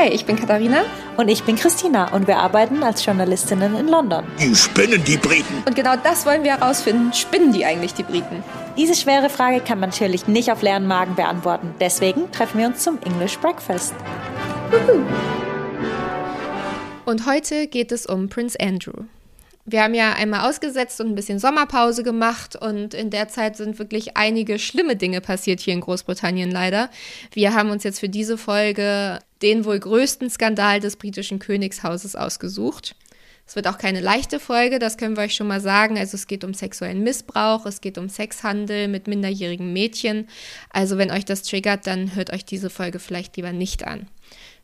Hi, ich bin Katharina. Und ich bin Christina und wir arbeiten als Journalistinnen in London. Die spinnen die Briten. Und genau das wollen wir herausfinden. Spinnen die eigentlich die Briten? Diese schwere Frage kann man natürlich nicht auf leeren Magen beantworten. Deswegen treffen wir uns zum English Breakfast. Und heute geht es um Prince Andrew. Wir haben ja einmal ausgesetzt und ein bisschen Sommerpause gemacht und in der Zeit sind wirklich einige schlimme Dinge passiert hier in Großbritannien leider. Wir haben uns jetzt für diese Folge den wohl größten Skandal des britischen Königshauses ausgesucht. Es wird auch keine leichte Folge, das können wir euch schon mal sagen. Also es geht um sexuellen Missbrauch, es geht um Sexhandel mit minderjährigen Mädchen. Also wenn euch das triggert, dann hört euch diese Folge vielleicht lieber nicht an.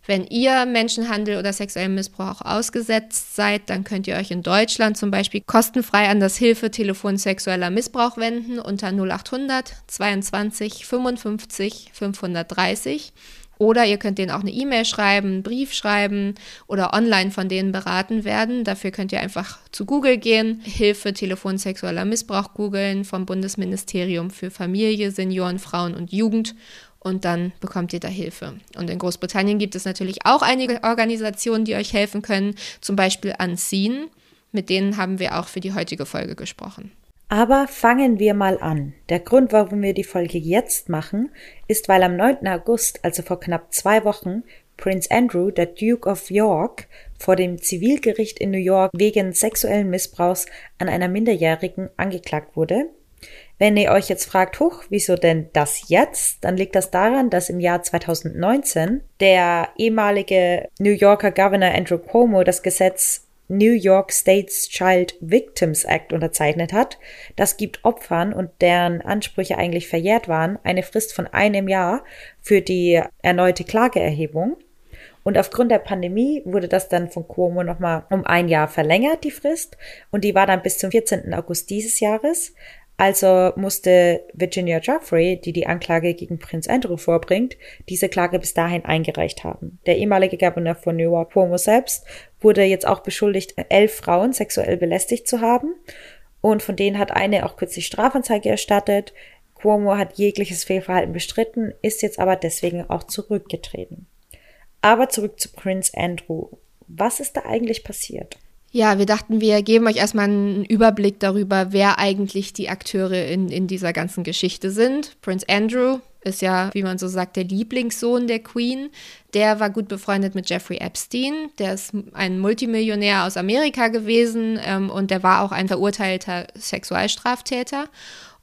Wenn ihr Menschenhandel oder sexuellem Missbrauch ausgesetzt seid, dann könnt ihr euch in Deutschland zum Beispiel kostenfrei an das Hilfetelefon sexueller Missbrauch wenden unter 0800 22 55 530. Oder ihr könnt denen auch eine E-Mail schreiben, einen Brief schreiben oder online von denen beraten werden. Dafür könnt ihr einfach zu Google gehen, Hilfe Telefon sexueller Missbrauch googeln vom Bundesministerium für Familie, Senioren, Frauen und Jugend und dann bekommt ihr da Hilfe. Und in Großbritannien gibt es natürlich auch einige Organisationen, die euch helfen können, zum Beispiel Unseen. Mit denen haben wir auch für die heutige Folge gesprochen. Aber fangen wir mal an. Der Grund, warum wir die Folge jetzt machen, ist, weil am 9. August, also vor knapp zwei Wochen, Prince Andrew, der Duke of York, vor dem Zivilgericht in New York wegen sexuellen Missbrauchs an einer Minderjährigen angeklagt wurde wenn ihr euch jetzt fragt, huch, wieso denn das jetzt? Dann liegt das daran, dass im Jahr 2019 der ehemalige New Yorker Governor Andrew Cuomo das Gesetz New York State's Child Victims Act unterzeichnet hat. Das gibt Opfern und deren Ansprüche eigentlich verjährt waren, eine Frist von einem Jahr für die erneute Klageerhebung. Und aufgrund der Pandemie wurde das dann von Cuomo nochmal um ein Jahr verlängert, die Frist. Und die war dann bis zum 14. August dieses Jahres. Also musste Virginia Joffrey, die die Anklage gegen Prinz Andrew vorbringt, diese Klage bis dahin eingereicht haben. Der ehemalige Gouverneur von New York, Cuomo selbst, wurde jetzt auch beschuldigt, elf Frauen sexuell belästigt zu haben. Und von denen hat eine auch kürzlich Strafanzeige erstattet. Cuomo hat jegliches Fehlverhalten bestritten, ist jetzt aber deswegen auch zurückgetreten. Aber zurück zu Prinz Andrew. Was ist da eigentlich passiert? Ja, wir dachten, wir geben euch erstmal einen Überblick darüber, wer eigentlich die Akteure in, in dieser ganzen Geschichte sind. Prince Andrew ist ja, wie man so sagt, der Lieblingssohn der Queen. Der war gut befreundet mit Jeffrey Epstein. Der ist ein Multimillionär aus Amerika gewesen ähm, und der war auch ein verurteilter Sexualstraftäter.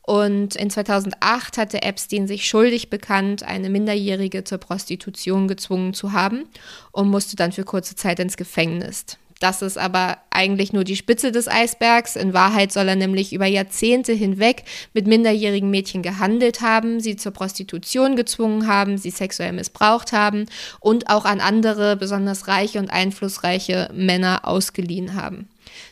Und in 2008 hatte Epstein sich schuldig bekannt, eine Minderjährige zur Prostitution gezwungen zu haben und musste dann für kurze Zeit ins Gefängnis. Das ist aber eigentlich nur die Spitze des Eisbergs. In Wahrheit soll er nämlich über Jahrzehnte hinweg mit minderjährigen Mädchen gehandelt haben, sie zur Prostitution gezwungen haben, sie sexuell missbraucht haben und auch an andere, besonders reiche und einflussreiche Männer ausgeliehen haben.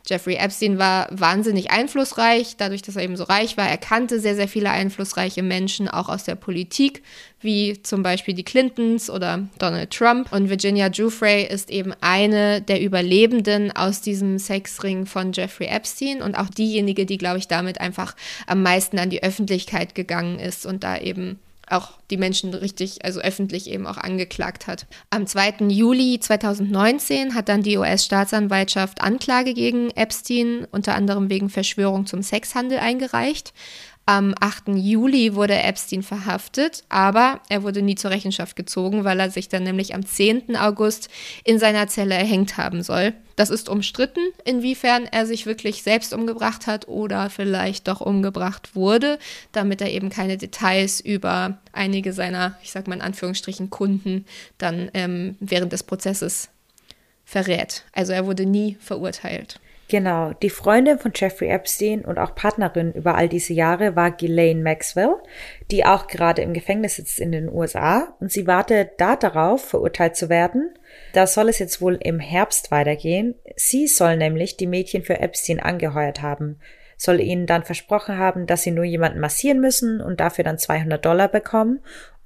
Jeffrey Epstein war wahnsinnig einflussreich, dadurch, dass er eben so reich war. Er kannte sehr, sehr viele einflussreiche Menschen, auch aus der Politik, wie zum Beispiel die Clintons oder Donald Trump. Und Virginia Giuffre ist eben eine der Überlebenden aus diesem Sexring von Jeffrey Epstein und auch diejenige, die, glaube ich, damit einfach am meisten an die Öffentlichkeit gegangen ist und da eben auch die Menschen richtig, also öffentlich eben auch angeklagt hat. Am 2. Juli 2019 hat dann die US-Staatsanwaltschaft Anklage gegen Epstein, unter anderem wegen Verschwörung zum Sexhandel, eingereicht. Am 8. Juli wurde Epstein verhaftet, aber er wurde nie zur Rechenschaft gezogen, weil er sich dann nämlich am 10. August in seiner Zelle erhängt haben soll. Das ist umstritten, inwiefern er sich wirklich selbst umgebracht hat oder vielleicht doch umgebracht wurde, damit er eben keine Details über einige seiner, ich sag mal in Anführungsstrichen, Kunden dann ähm, während des Prozesses verrät. Also er wurde nie verurteilt. Genau, die Freundin von Jeffrey Epstein und auch Partnerin über all diese Jahre war Ghislaine Maxwell, die auch gerade im Gefängnis sitzt in den USA und sie wartet da darauf, verurteilt zu werden. Da soll es jetzt wohl im Herbst weitergehen. Sie soll nämlich die Mädchen für Epstein angeheuert haben, soll ihnen dann versprochen haben, dass sie nur jemanden massieren müssen und dafür dann 200 Dollar bekommen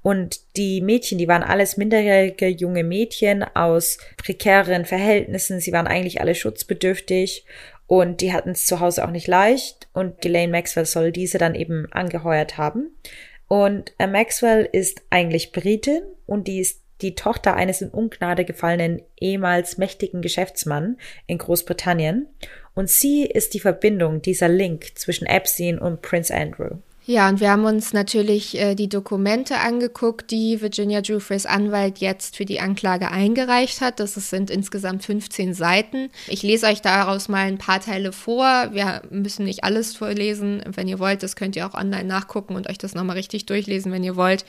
und die Mädchen, die waren alles minderjährige junge Mädchen aus prekären Verhältnissen. Sie waren eigentlich alle schutzbedürftig und die hatten es zu Hause auch nicht leicht. Und Ghislaine Maxwell soll diese dann eben angeheuert haben. Und äh, Maxwell ist eigentlich Britin und die ist die Tochter eines in Ungnade gefallenen ehemals mächtigen Geschäftsmann in Großbritannien und sie ist die Verbindung, dieser Link zwischen Epstein und Prince Andrew. Ja, und wir haben uns natürlich äh, die Dokumente angeguckt, die Virginia Giuffres Anwalt jetzt für die Anklage eingereicht hat. Das sind insgesamt 15 Seiten. Ich lese euch daraus mal ein paar Teile vor. Wir müssen nicht alles vorlesen. Wenn ihr wollt, das könnt ihr auch online nachgucken und euch das nochmal richtig durchlesen, wenn ihr wollt.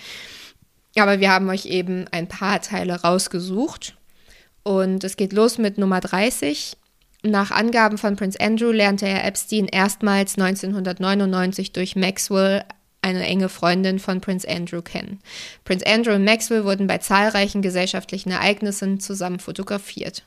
Aber wir haben euch eben ein paar Teile rausgesucht. Und es geht los mit Nummer 30. Nach Angaben von Prince Andrew lernte er Epstein erstmals 1999 durch Maxwell, eine enge Freundin von Prince Andrew, kennen. Prince Andrew und Maxwell wurden bei zahlreichen gesellschaftlichen Ereignissen zusammen fotografiert.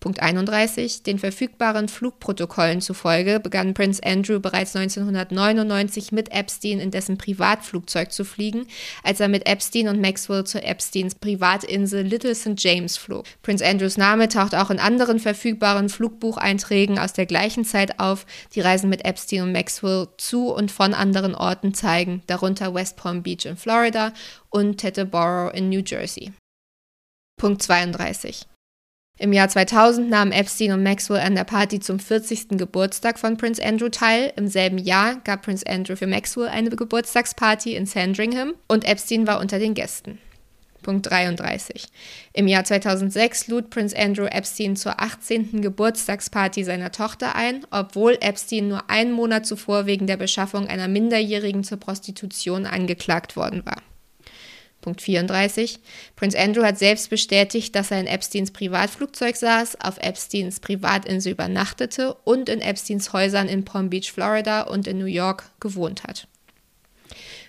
Punkt 31. Den verfügbaren Flugprotokollen zufolge begann Prince Andrew bereits 1999 mit Epstein in dessen Privatflugzeug zu fliegen, als er mit Epstein und Maxwell zur Epsteins Privatinsel Little St. James flog. Prince Andrews Name taucht auch in anderen verfügbaren Flugbucheinträgen aus der gleichen Zeit auf, die Reisen mit Epstein und Maxwell zu und von anderen Orten zeigen, darunter West Palm Beach in Florida und Teterboro in New Jersey. Punkt 32. Im Jahr 2000 nahmen Epstein und Maxwell an der Party zum 40. Geburtstag von Prince Andrew teil. Im selben Jahr gab Prince Andrew für Maxwell eine Geburtstagsparty in Sandringham und Epstein war unter den Gästen. Punkt 33. Im Jahr 2006 lud Prince Andrew Epstein zur 18. Geburtstagsparty seiner Tochter ein, obwohl Epstein nur einen Monat zuvor wegen der Beschaffung einer Minderjährigen zur Prostitution angeklagt worden war. Punkt 34. Prince Andrew hat selbst bestätigt, dass er in Epsteins Privatflugzeug saß, auf Epsteins Privatinsel übernachtete und in Epsteins Häusern in Palm Beach, Florida und in New York gewohnt hat.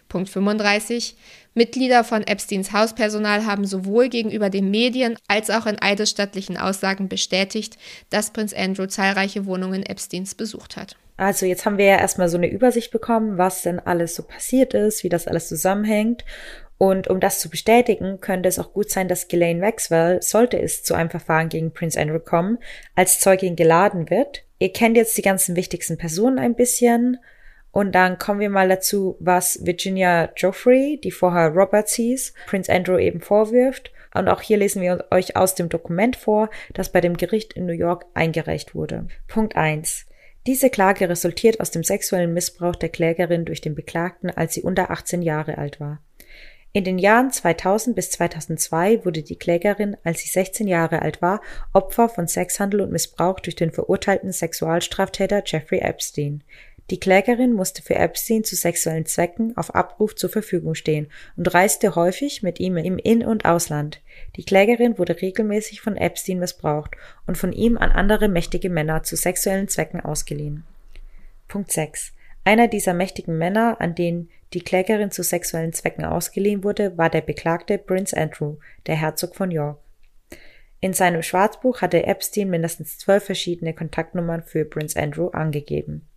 Punkt 35. Mitglieder von Epsteins Hauspersonal haben sowohl gegenüber den Medien als auch in eidesstattlichen Aussagen bestätigt, dass Prinz Andrew zahlreiche Wohnungen Epsteins besucht hat. Also jetzt haben wir ja erstmal so eine Übersicht bekommen, was denn alles so passiert ist, wie das alles zusammenhängt. Und um das zu bestätigen, könnte es auch gut sein, dass Ghislaine Maxwell, sollte es zu einem Verfahren gegen Prince Andrew kommen, als Zeugin geladen wird. Ihr kennt jetzt die ganzen wichtigsten Personen ein bisschen. Und dann kommen wir mal dazu, was Virginia Joffrey, die vorher Roberts hieß, Prince Andrew eben vorwirft. Und auch hier lesen wir euch aus dem Dokument vor, das bei dem Gericht in New York eingereicht wurde. Punkt 1. Diese Klage resultiert aus dem sexuellen Missbrauch der Klägerin durch den Beklagten, als sie unter 18 Jahre alt war. In den Jahren 2000 bis 2002 wurde die Klägerin, als sie 16 Jahre alt war, Opfer von Sexhandel und Missbrauch durch den verurteilten Sexualstraftäter Jeffrey Epstein. Die Klägerin musste für Epstein zu sexuellen Zwecken auf Abruf zur Verfügung stehen und reiste häufig mit ihm im In- und Ausland. Die Klägerin wurde regelmäßig von Epstein missbraucht und von ihm an andere mächtige Männer zu sexuellen Zwecken ausgeliehen. Punkt 6. Einer dieser mächtigen Männer, an denen die Klägerin zu sexuellen Zwecken ausgeliehen wurde, war der Beklagte Prince Andrew, der Herzog von York. In seinem Schwarzbuch hatte Epstein mindestens zwölf verschiedene Kontaktnummern für Prince Andrew angegeben.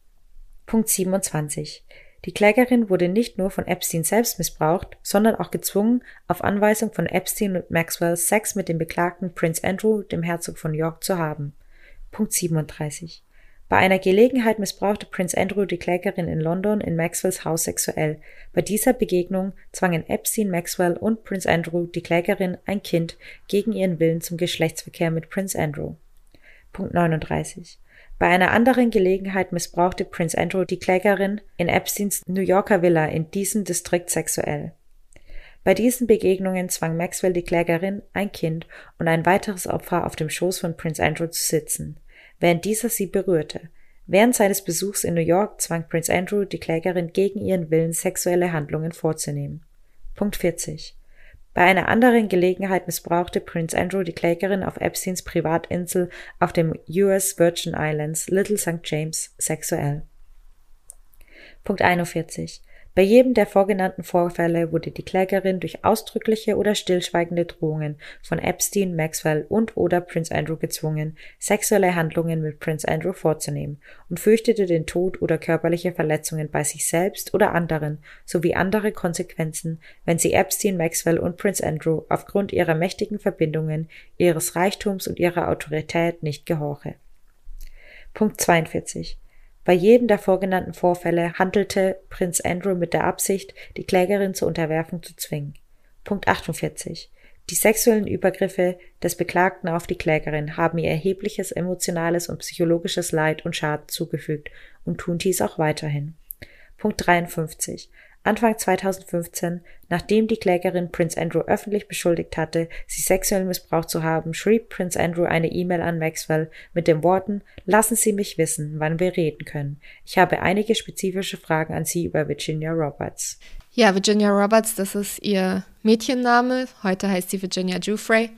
Punkt 27. Die Klägerin wurde nicht nur von Epstein selbst missbraucht, sondern auch gezwungen, auf Anweisung von Epstein und Maxwell Sex mit dem Beklagten Prince Andrew, dem Herzog von York, zu haben. Punkt 37. Bei einer Gelegenheit missbrauchte Prince Andrew die Klägerin in London in Maxwells Haus sexuell. Bei dieser Begegnung zwangen Epstein, Maxwell und Prince Andrew die Klägerin, ein Kind, gegen ihren Willen zum Geschlechtsverkehr mit Prince Andrew. Punkt 39. Bei einer anderen Gelegenheit missbrauchte Prince Andrew die Klägerin in Epsteins New Yorker Villa in diesem Distrikt sexuell. Bei diesen Begegnungen zwang Maxwell die Klägerin, ein Kind und ein weiteres Opfer auf dem Schoß von Prince Andrew zu sitzen während dieser sie berührte. Während seines Besuchs in New York zwang Prince Andrew die Klägerin gegen ihren Willen sexuelle Handlungen vorzunehmen. Punkt 40. Bei einer anderen Gelegenheit missbrauchte Prince Andrew die Klägerin auf Epsteins Privatinsel auf dem US Virgin Islands Little St. James sexuell. Punkt 41. Bei jedem der vorgenannten Vorfälle wurde die Klägerin durch ausdrückliche oder stillschweigende Drohungen von Epstein, Maxwell und oder Prince Andrew gezwungen, sexuelle Handlungen mit Prince Andrew vorzunehmen und fürchtete den Tod oder körperliche Verletzungen bei sich selbst oder anderen sowie andere Konsequenzen, wenn sie Epstein, Maxwell und Prince Andrew aufgrund ihrer mächtigen Verbindungen, ihres Reichtums und ihrer Autorität nicht gehorche. Punkt 42. Bei jedem der vorgenannten Vorfälle handelte Prinz Andrew mit der Absicht, die Klägerin zur Unterwerfung zu zwingen. Punkt 48. Die sexuellen Übergriffe des Beklagten auf die Klägerin haben ihr erhebliches emotionales und psychologisches Leid und Schaden zugefügt und tun dies auch weiterhin. Punkt 53. Anfang 2015, nachdem die Klägerin Prince Andrew öffentlich beschuldigt hatte, sie sexuell missbraucht zu haben, schrieb Prince Andrew eine E-Mail an Maxwell mit den Worten Lassen Sie mich wissen, wann wir reden können. Ich habe einige spezifische Fragen an Sie über Virginia Roberts. Ja, Virginia Roberts, das ist ihr Mädchenname. Heute heißt sie Virginia Giuffre.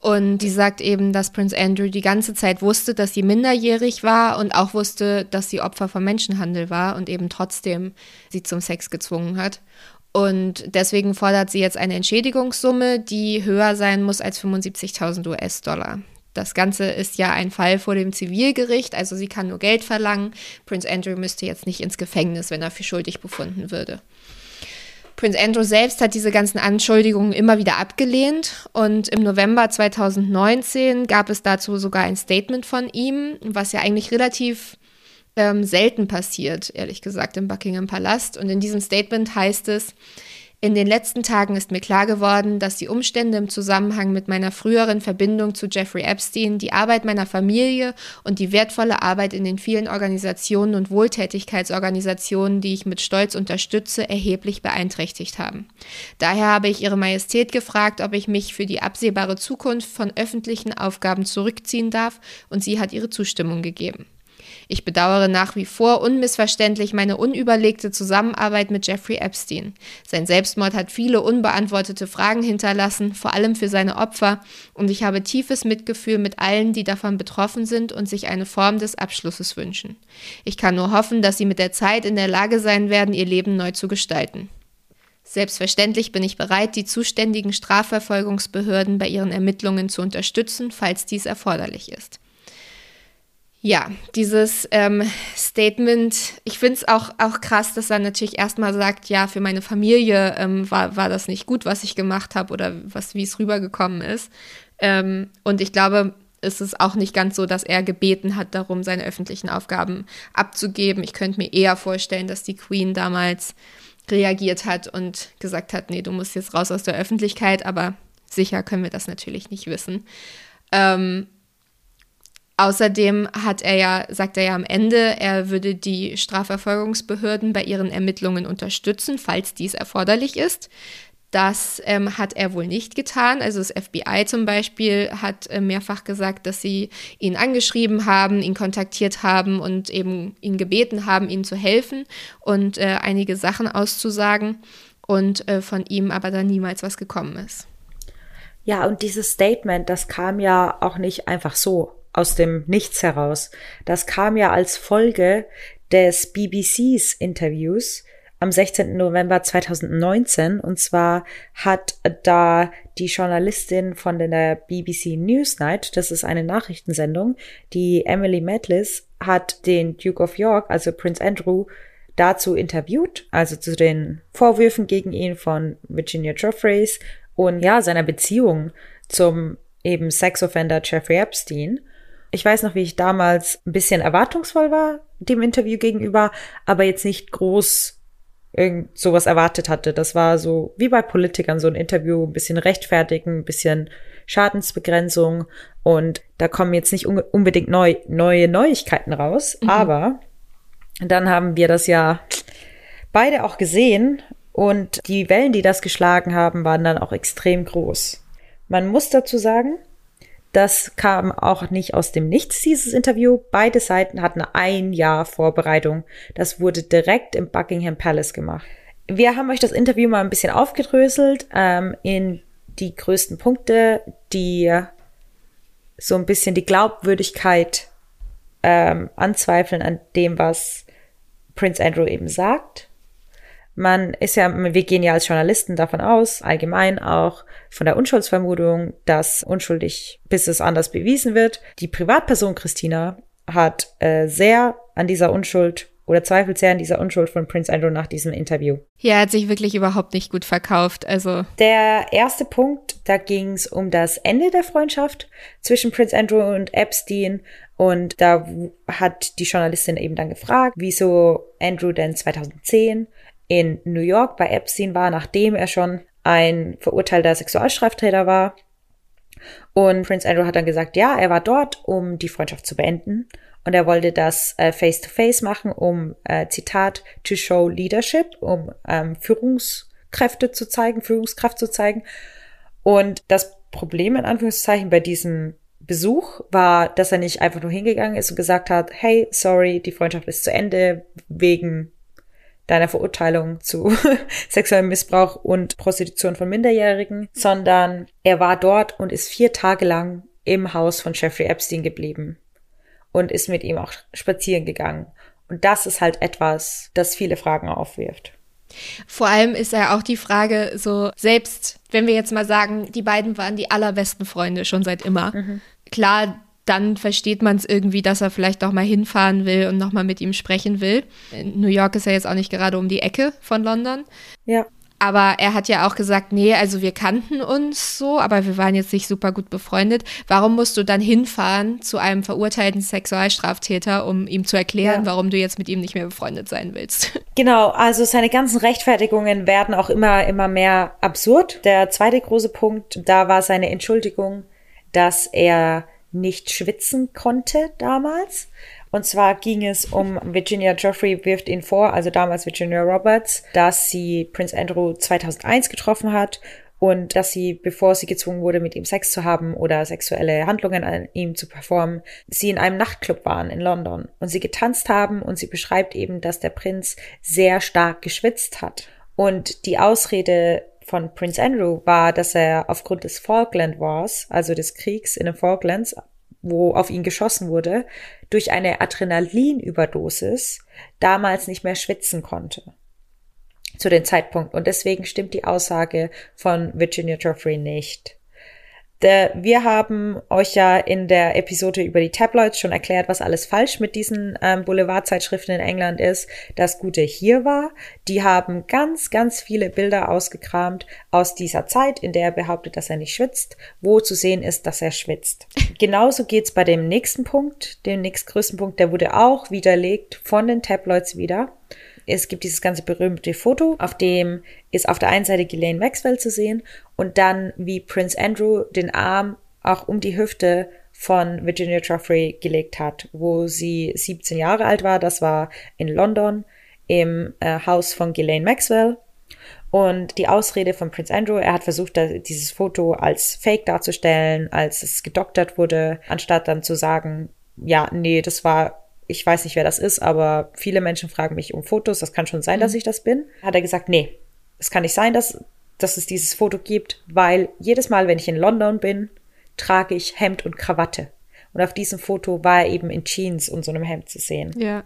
Und die sagt eben, dass Prince Andrew die ganze Zeit wusste, dass sie minderjährig war und auch wusste, dass sie Opfer von Menschenhandel war und eben trotzdem sie zum Sex gezwungen hat. Und deswegen fordert sie jetzt eine Entschädigungssumme, die höher sein muss als 75.000 US-Dollar. Das Ganze ist ja ein Fall vor dem Zivilgericht, also sie kann nur Geld verlangen. Prince Andrew müsste jetzt nicht ins Gefängnis, wenn er für schuldig befunden würde. Prince Andrew selbst hat diese ganzen Anschuldigungen immer wieder abgelehnt und im November 2019 gab es dazu sogar ein Statement von ihm, was ja eigentlich relativ ähm, selten passiert, ehrlich gesagt, im Buckingham Palast. Und in diesem Statement heißt es, in den letzten Tagen ist mir klar geworden, dass die Umstände im Zusammenhang mit meiner früheren Verbindung zu Jeffrey Epstein, die Arbeit meiner Familie und die wertvolle Arbeit in den vielen Organisationen und Wohltätigkeitsorganisationen, die ich mit Stolz unterstütze, erheblich beeinträchtigt haben. Daher habe ich Ihre Majestät gefragt, ob ich mich für die absehbare Zukunft von öffentlichen Aufgaben zurückziehen darf, und sie hat ihre Zustimmung gegeben. Ich bedauere nach wie vor unmissverständlich meine unüberlegte Zusammenarbeit mit Jeffrey Epstein. Sein Selbstmord hat viele unbeantwortete Fragen hinterlassen, vor allem für seine Opfer, und ich habe tiefes Mitgefühl mit allen, die davon betroffen sind und sich eine Form des Abschlusses wünschen. Ich kann nur hoffen, dass sie mit der Zeit in der Lage sein werden, ihr Leben neu zu gestalten. Selbstverständlich bin ich bereit, die zuständigen Strafverfolgungsbehörden bei ihren Ermittlungen zu unterstützen, falls dies erforderlich ist. Ja, dieses ähm, Statement, ich finde es auch, auch krass, dass er natürlich erstmal sagt, ja, für meine Familie ähm, war, war das nicht gut, was ich gemacht habe oder wie es rübergekommen ist. Ähm, und ich glaube, es ist auch nicht ganz so, dass er gebeten hat, darum seine öffentlichen Aufgaben abzugeben. Ich könnte mir eher vorstellen, dass die Queen damals reagiert hat und gesagt hat, nee, du musst jetzt raus aus der Öffentlichkeit, aber sicher können wir das natürlich nicht wissen. Ähm, Außerdem hat er ja, sagt er ja am Ende, er würde die Strafverfolgungsbehörden bei ihren Ermittlungen unterstützen, falls dies erforderlich ist. Das ähm, hat er wohl nicht getan. Also das FBI zum Beispiel hat äh, mehrfach gesagt, dass sie ihn angeschrieben haben, ihn kontaktiert haben und eben ihn gebeten haben, ihnen zu helfen und äh, einige Sachen auszusagen und äh, von ihm aber dann niemals was gekommen ist. Ja, und dieses Statement, das kam ja auch nicht einfach so aus dem Nichts heraus. Das kam ja als Folge des BBCs Interviews am 16. November 2019. Und zwar hat da die Journalistin von der BBC Newsnight, das ist eine Nachrichtensendung, die Emily Medlis, hat den Duke of York, also Prince Andrew, dazu interviewt, also zu den Vorwürfen gegen ihn von Virginia Jeffreys und ja, seiner Beziehung zum eben Sexoffender Jeffrey Epstein. Ich weiß noch, wie ich damals ein bisschen erwartungsvoll war dem Interview gegenüber, aber jetzt nicht groß irgend sowas erwartet hatte. Das war so wie bei Politikern so ein Interview, ein bisschen rechtfertigen, ein bisschen Schadensbegrenzung und da kommen jetzt nicht unbedingt neu, neue Neuigkeiten raus, mhm. aber dann haben wir das ja beide auch gesehen und die Wellen, die das geschlagen haben, waren dann auch extrem groß. Man muss dazu sagen, das kam auch nicht aus dem Nichts, dieses Interview. Beide Seiten hatten ein Jahr Vorbereitung. Das wurde direkt im Buckingham Palace gemacht. Wir haben euch das Interview mal ein bisschen aufgedröselt ähm, in die größten Punkte, die so ein bisschen die Glaubwürdigkeit ähm, anzweifeln an dem, was Prince Andrew eben sagt. Man ist ja, wir gehen ja als Journalisten davon aus, allgemein auch von der Unschuldsvermutung, dass unschuldig, bis es anders bewiesen wird. Die Privatperson Christina hat äh, sehr an dieser Unschuld oder zweifelt sehr an dieser Unschuld von Prince Andrew nach diesem Interview. Ja, er hat sich wirklich überhaupt nicht gut verkauft. Also der erste Punkt, da ging es um das Ende der Freundschaft zwischen Prince Andrew und Epstein. Und da hat die Journalistin eben dann gefragt, wieso Andrew denn 2010 in New York bei Epstein war, nachdem er schon ein verurteilter Sexualstraftäter war. Und Prince Andrew hat dann gesagt, ja, er war dort, um die Freundschaft zu beenden. Und er wollte das äh, face-to-face machen, um, äh, Zitat, to show leadership, um ähm, Führungskräfte zu zeigen, Führungskraft zu zeigen. Und das Problem in Anführungszeichen bei diesem Besuch war, dass er nicht einfach nur hingegangen ist und gesagt hat, hey, sorry, die Freundschaft ist zu Ende wegen deiner Verurteilung zu sexuellem Missbrauch und Prostitution von Minderjährigen, sondern er war dort und ist vier Tage lang im Haus von Jeffrey Epstein geblieben und ist mit ihm auch spazieren gegangen. Und das ist halt etwas, das viele Fragen aufwirft. Vor allem ist ja auch die Frage so, selbst wenn wir jetzt mal sagen, die beiden waren die allerbesten Freunde schon seit immer. Mhm. Klar, dann versteht man es irgendwie, dass er vielleicht auch mal hinfahren will und nochmal mit ihm sprechen will. New York ist ja jetzt auch nicht gerade um die Ecke von London. Ja. Aber er hat ja auch gesagt, nee, also wir kannten uns so, aber wir waren jetzt nicht super gut befreundet. Warum musst du dann hinfahren zu einem verurteilten Sexualstraftäter, um ihm zu erklären, ja. warum du jetzt mit ihm nicht mehr befreundet sein willst? Genau, also seine ganzen Rechtfertigungen werden auch immer, immer mehr absurd. Der zweite große Punkt, da war seine Entschuldigung, dass er nicht schwitzen konnte damals. Und zwar ging es um Virginia Joffrey wirft ihn vor, also damals Virginia Roberts, dass sie Prince Andrew 2001 getroffen hat und dass sie, bevor sie gezwungen wurde, mit ihm Sex zu haben oder sexuelle Handlungen an ihm zu performen, sie in einem Nachtclub waren in London und sie getanzt haben und sie beschreibt eben, dass der Prinz sehr stark geschwitzt hat. Und die Ausrede von Prince Andrew war, dass er aufgrund des Falkland Wars, also des Kriegs in den Falklands, wo auf ihn geschossen wurde, durch eine Adrenalinüberdosis damals nicht mehr schwitzen konnte. Zu dem Zeitpunkt. Und deswegen stimmt die Aussage von Virginia Joffrey nicht. Wir haben euch ja in der Episode über die Tabloids schon erklärt, was alles falsch mit diesen ähm, Boulevardzeitschriften in England ist. Das Gute hier war, die haben ganz, ganz viele Bilder ausgekramt aus dieser Zeit, in der er behauptet, dass er nicht schwitzt, wo zu sehen ist, dass er schwitzt. Genauso geht's bei dem nächsten Punkt, dem nächstgrößten Punkt, der wurde auch widerlegt von den Tabloids wieder es gibt dieses ganze berühmte Foto, auf dem ist auf der einen Seite Ghislaine Maxwell zu sehen und dann wie Prince Andrew den Arm auch um die Hüfte von Virginia Joffrey gelegt hat, wo sie 17 Jahre alt war. Das war in London im äh, Haus von Ghislaine Maxwell. Und die Ausrede von Prince Andrew, er hat versucht, dieses Foto als Fake darzustellen, als es gedoktert wurde, anstatt dann zu sagen, ja, nee, das war ich weiß nicht, wer das ist, aber viele Menschen fragen mich um Fotos. Das kann schon sein, mhm. dass ich das bin. Hat er gesagt, nee, es kann nicht sein, dass, dass es dieses Foto gibt, weil jedes Mal, wenn ich in London bin, trage ich Hemd und Krawatte. Und auf diesem Foto war er eben in Jeans und so einem Hemd zu sehen. Ja.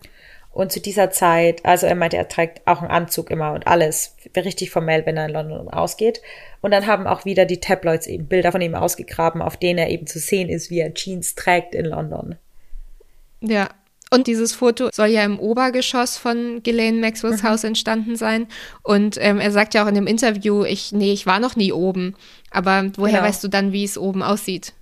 Und zu dieser Zeit, also er meinte, er trägt auch einen Anzug immer und alles, richtig formell, wenn er in London ausgeht. Und dann haben auch wieder die Tabloids eben Bilder von ihm ausgegraben, auf denen er eben zu sehen ist, wie er Jeans trägt in London. Ja, und dieses Foto soll ja im Obergeschoss von Ghislaine Maxwells mhm. Haus entstanden sein. Und ähm, er sagt ja auch in dem Interview, ich, nee, ich war noch nie oben. Aber woher genau. weißt du dann, wie es oben aussieht?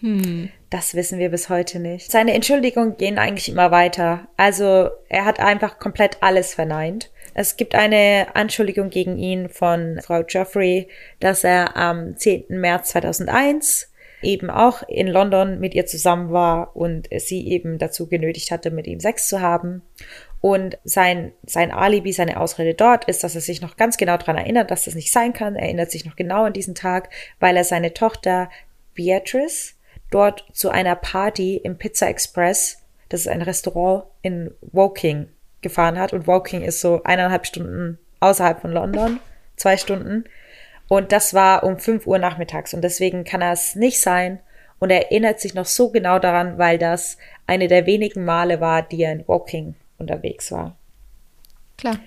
Hm. Das wissen wir bis heute nicht. Seine Entschuldigungen gehen eigentlich immer weiter. Also er hat einfach komplett alles verneint. Es gibt eine Anschuldigung gegen ihn von Frau Geoffrey, dass er am 10. März 2001 eben auch in London mit ihr zusammen war und sie eben dazu genötigt hatte, mit ihm Sex zu haben. Und sein, sein Alibi, seine Ausrede dort ist, dass er sich noch ganz genau daran erinnert, dass das nicht sein kann. Er erinnert sich noch genau an diesen Tag, weil er seine Tochter Beatrice dort zu einer Party im Pizza Express, das ist ein Restaurant in Woking, gefahren hat. Und Woking ist so eineinhalb Stunden außerhalb von London, zwei Stunden. Und das war um 5 Uhr nachmittags und deswegen kann es nicht sein. Und er erinnert sich noch so genau daran, weil das eine der wenigen Male war, die er in Woking unterwegs war. Klar.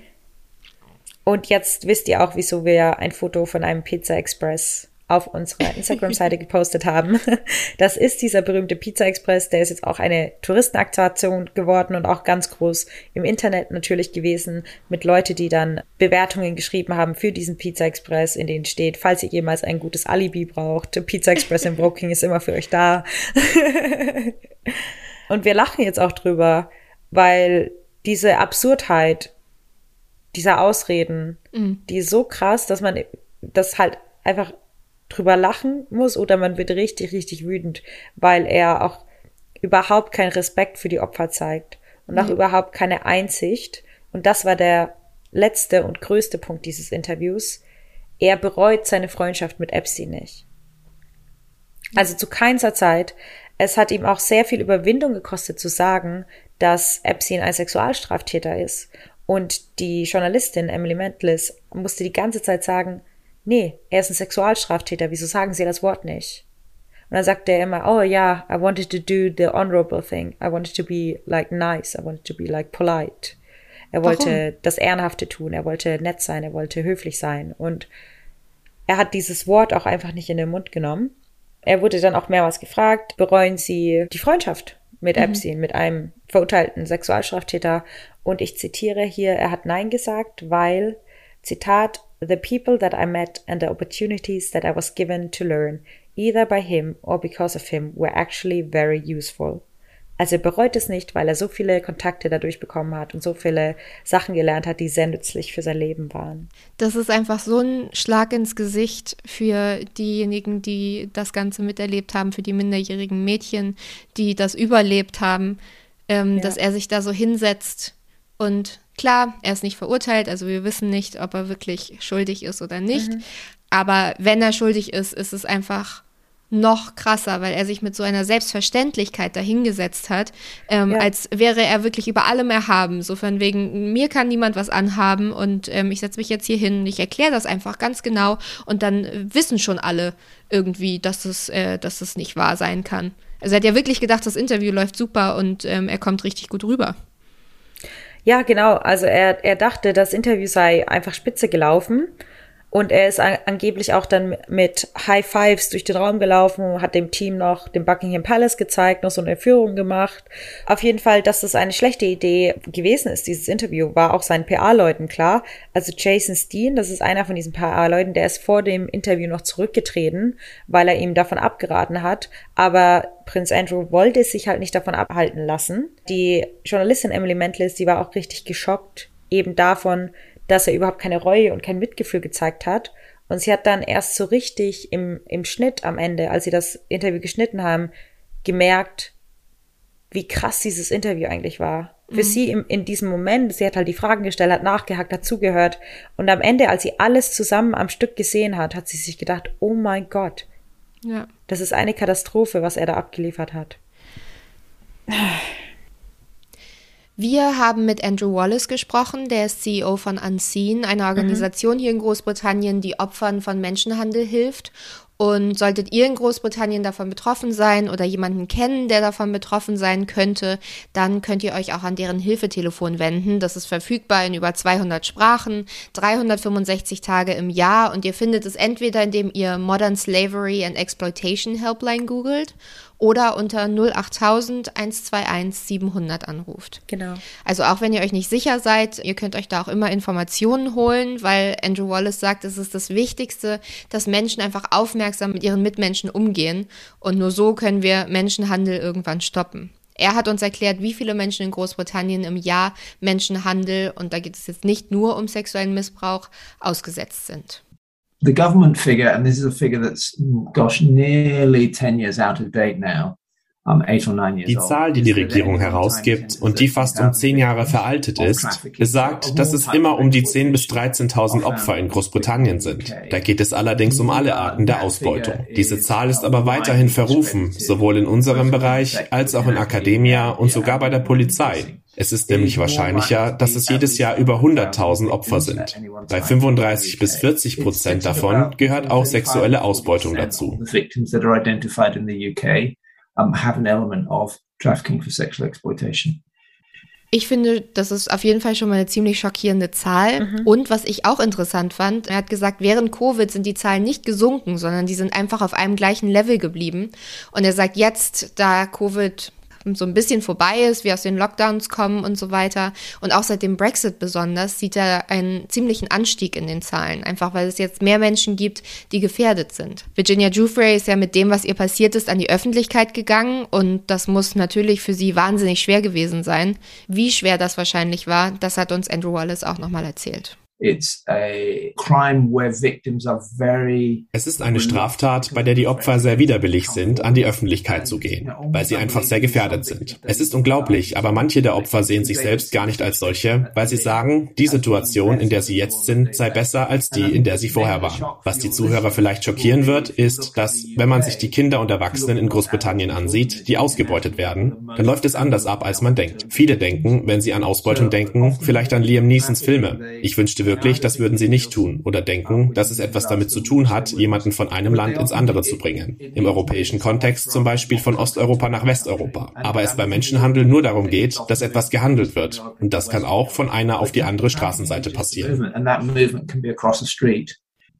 Und jetzt wisst ihr auch, wieso wir ein Foto von einem Pizza Express auf unserer Instagram-Seite gepostet haben. Das ist dieser berühmte Pizza Express, der ist jetzt auch eine Touristenattraktion geworden und auch ganz groß im Internet natürlich gewesen mit Leute, die dann Bewertungen geschrieben haben für diesen Pizza Express, in denen steht, falls ihr jemals ein gutes Alibi braucht, Pizza Express in Woking ist immer für euch da. und wir lachen jetzt auch drüber, weil diese Absurdheit dieser Ausreden, mhm. die ist so krass, dass man das halt einfach drüber lachen muss oder man wird richtig, richtig wütend, weil er auch überhaupt keinen Respekt für die Opfer zeigt und auch mhm. überhaupt keine Einsicht. Und das war der letzte und größte Punkt dieses Interviews. Er bereut seine Freundschaft mit Epstein nicht. Also zu keiner Zeit. Es hat ihm auch sehr viel Überwindung gekostet zu sagen, dass Epstein ein Sexualstraftäter ist. Und die Journalistin Emily Mentlis musste die ganze Zeit sagen, nee, er ist ein Sexualstraftäter, wieso sagen Sie das Wort nicht? Und dann sagt er immer, oh ja, yeah, I wanted to do the honorable thing. I wanted to be like nice. I wanted to be like polite. Er wollte Warum? das Ehrenhafte tun. Er wollte nett sein. Er wollte höflich sein. Und er hat dieses Wort auch einfach nicht in den Mund genommen. Er wurde dann auch mehrmals gefragt, bereuen Sie die Freundschaft mit mhm. Epstein, mit einem verurteilten Sexualstraftäter? Und ich zitiere hier, er hat Nein gesagt, weil, Zitat, the people that I met and the opportunities that I was given to learn, either by him or because of him, were actually very useful. Also er bereut es nicht, weil er so viele Kontakte dadurch bekommen hat und so viele Sachen gelernt hat, die sehr nützlich für sein Leben waren. Das ist einfach so ein Schlag ins Gesicht für diejenigen, die das Ganze miterlebt haben, für die minderjährigen Mädchen, die das überlebt haben, ähm, ja. dass er sich da so hinsetzt und klar, er ist nicht verurteilt, also wir wissen nicht, ob er wirklich schuldig ist oder nicht. Mhm. Aber wenn er schuldig ist, ist es einfach noch krasser, weil er sich mit so einer Selbstverständlichkeit dahingesetzt hat, ähm, ja. als wäre er wirklich über allem erhaben. So von wegen, mir kann niemand was anhaben und ähm, ich setze mich jetzt hier hin ich erkläre das einfach ganz genau und dann wissen schon alle irgendwie, dass es, äh, dass es nicht wahr sein kann. Also er hat ja wirklich gedacht, das Interview läuft super und ähm, er kommt richtig gut rüber. Ja, genau. Also er, er dachte, das Interview sei einfach spitze gelaufen. Und er ist angeblich auch dann mit High Fives durch den Raum gelaufen, hat dem Team noch den Buckingham Palace gezeigt, noch so eine Führung gemacht. Auf jeden Fall, dass das eine schlechte Idee gewesen ist, dieses Interview, war auch seinen PA-Leuten klar. Also Jason Steen, das ist einer von diesen PA-Leuten, der ist vor dem Interview noch zurückgetreten, weil er ihm davon abgeraten hat. Aber Prinz Andrew wollte sich halt nicht davon abhalten lassen. Die Journalistin Emily Mentlis, die war auch richtig geschockt eben davon, dass er überhaupt keine Reue und kein Mitgefühl gezeigt hat. Und sie hat dann erst so richtig im, im Schnitt am Ende, als sie das Interview geschnitten haben, gemerkt, wie krass dieses Interview eigentlich war. Für mhm. sie im, in diesem Moment, sie hat halt die Fragen gestellt, hat nachgehakt, hat zugehört. Und am Ende, als sie alles zusammen am Stück gesehen hat, hat sie sich gedacht, oh mein Gott. Ja. Das ist eine Katastrophe, was er da abgeliefert hat. Wir haben mit Andrew Wallace gesprochen, der ist CEO von Unseen, einer Organisation mhm. hier in Großbritannien, die Opfern von Menschenhandel hilft. Und solltet ihr in Großbritannien davon betroffen sein oder jemanden kennen, der davon betroffen sein könnte, dann könnt ihr euch auch an deren Hilfetelefon wenden. Das ist verfügbar in über 200 Sprachen, 365 Tage im Jahr und ihr findet es entweder, indem ihr Modern Slavery and Exploitation Helpline googelt oder unter 08000 121 700 anruft. Genau. Also auch wenn ihr euch nicht sicher seid, ihr könnt euch da auch immer Informationen holen, weil Andrew Wallace sagt, es ist das Wichtigste, dass Menschen einfach aufmerksam mit ihren Mitmenschen umgehen und nur so können wir Menschenhandel irgendwann stoppen. Er hat uns erklärt, wie viele Menschen in Großbritannien im Jahr Menschenhandel, und da geht es jetzt nicht nur um sexuellen Missbrauch, ausgesetzt sind. The government figure, and this is a figure that's, gosh, nearly 10 years out of date now. Die Zahl, die die Regierung herausgibt und die fast um zehn Jahre veraltet ist, besagt, dass es immer um die 10.000 bis 13.000 Opfer in Großbritannien sind. Da geht es allerdings um alle Arten der Ausbeutung. Diese Zahl ist aber weiterhin verrufen, sowohl in unserem Bereich als auch in Akademia und sogar bei der Polizei. Es ist nämlich wahrscheinlicher, dass es jedes Jahr über 100.000 Opfer sind. Bei 35 bis 40 Prozent davon gehört auch sexuelle Ausbeutung dazu. Ich finde, das ist auf jeden Fall schon mal eine ziemlich schockierende Zahl. Mhm. Und was ich auch interessant fand, er hat gesagt, während Covid sind die Zahlen nicht gesunken, sondern die sind einfach auf einem gleichen Level geblieben. Und er sagt jetzt, da Covid so ein bisschen vorbei ist, wir aus den Lockdowns kommen und so weiter. Und auch seit dem Brexit besonders sieht er einen ziemlichen Anstieg in den Zahlen, einfach weil es jetzt mehr Menschen gibt, die gefährdet sind. Virginia Giuffre ist ja mit dem, was ihr passiert ist, an die Öffentlichkeit gegangen und das muss natürlich für sie wahnsinnig schwer gewesen sein. Wie schwer das wahrscheinlich war, das hat uns Andrew Wallace auch nochmal erzählt. Es ist eine Straftat, bei der die Opfer sehr widerwillig sind, an die Öffentlichkeit zu gehen, weil sie einfach sehr gefährdet sind. Es ist unglaublich, aber manche der Opfer sehen sich selbst gar nicht als solche, weil sie sagen, die Situation, in der sie jetzt sind, sei besser als die, in der sie vorher waren. Was die Zuhörer vielleicht schockieren wird, ist, dass, wenn man sich die Kinder und Erwachsenen in Großbritannien ansieht, die ausgebeutet werden, dann läuft es anders ab, als man denkt. Viele denken, wenn sie an Ausbeutung denken, vielleicht an Liam Neesons Filme. Ich wünschte wirklich, das würden sie nicht tun oder denken, dass es etwas damit zu tun hat, jemanden von einem Land ins andere zu bringen. Im europäischen Kontext zum Beispiel von Osteuropa nach Westeuropa. Aber es bei Menschenhandel nur darum geht, dass etwas gehandelt wird. Und das kann auch von einer auf die andere Straßenseite passieren.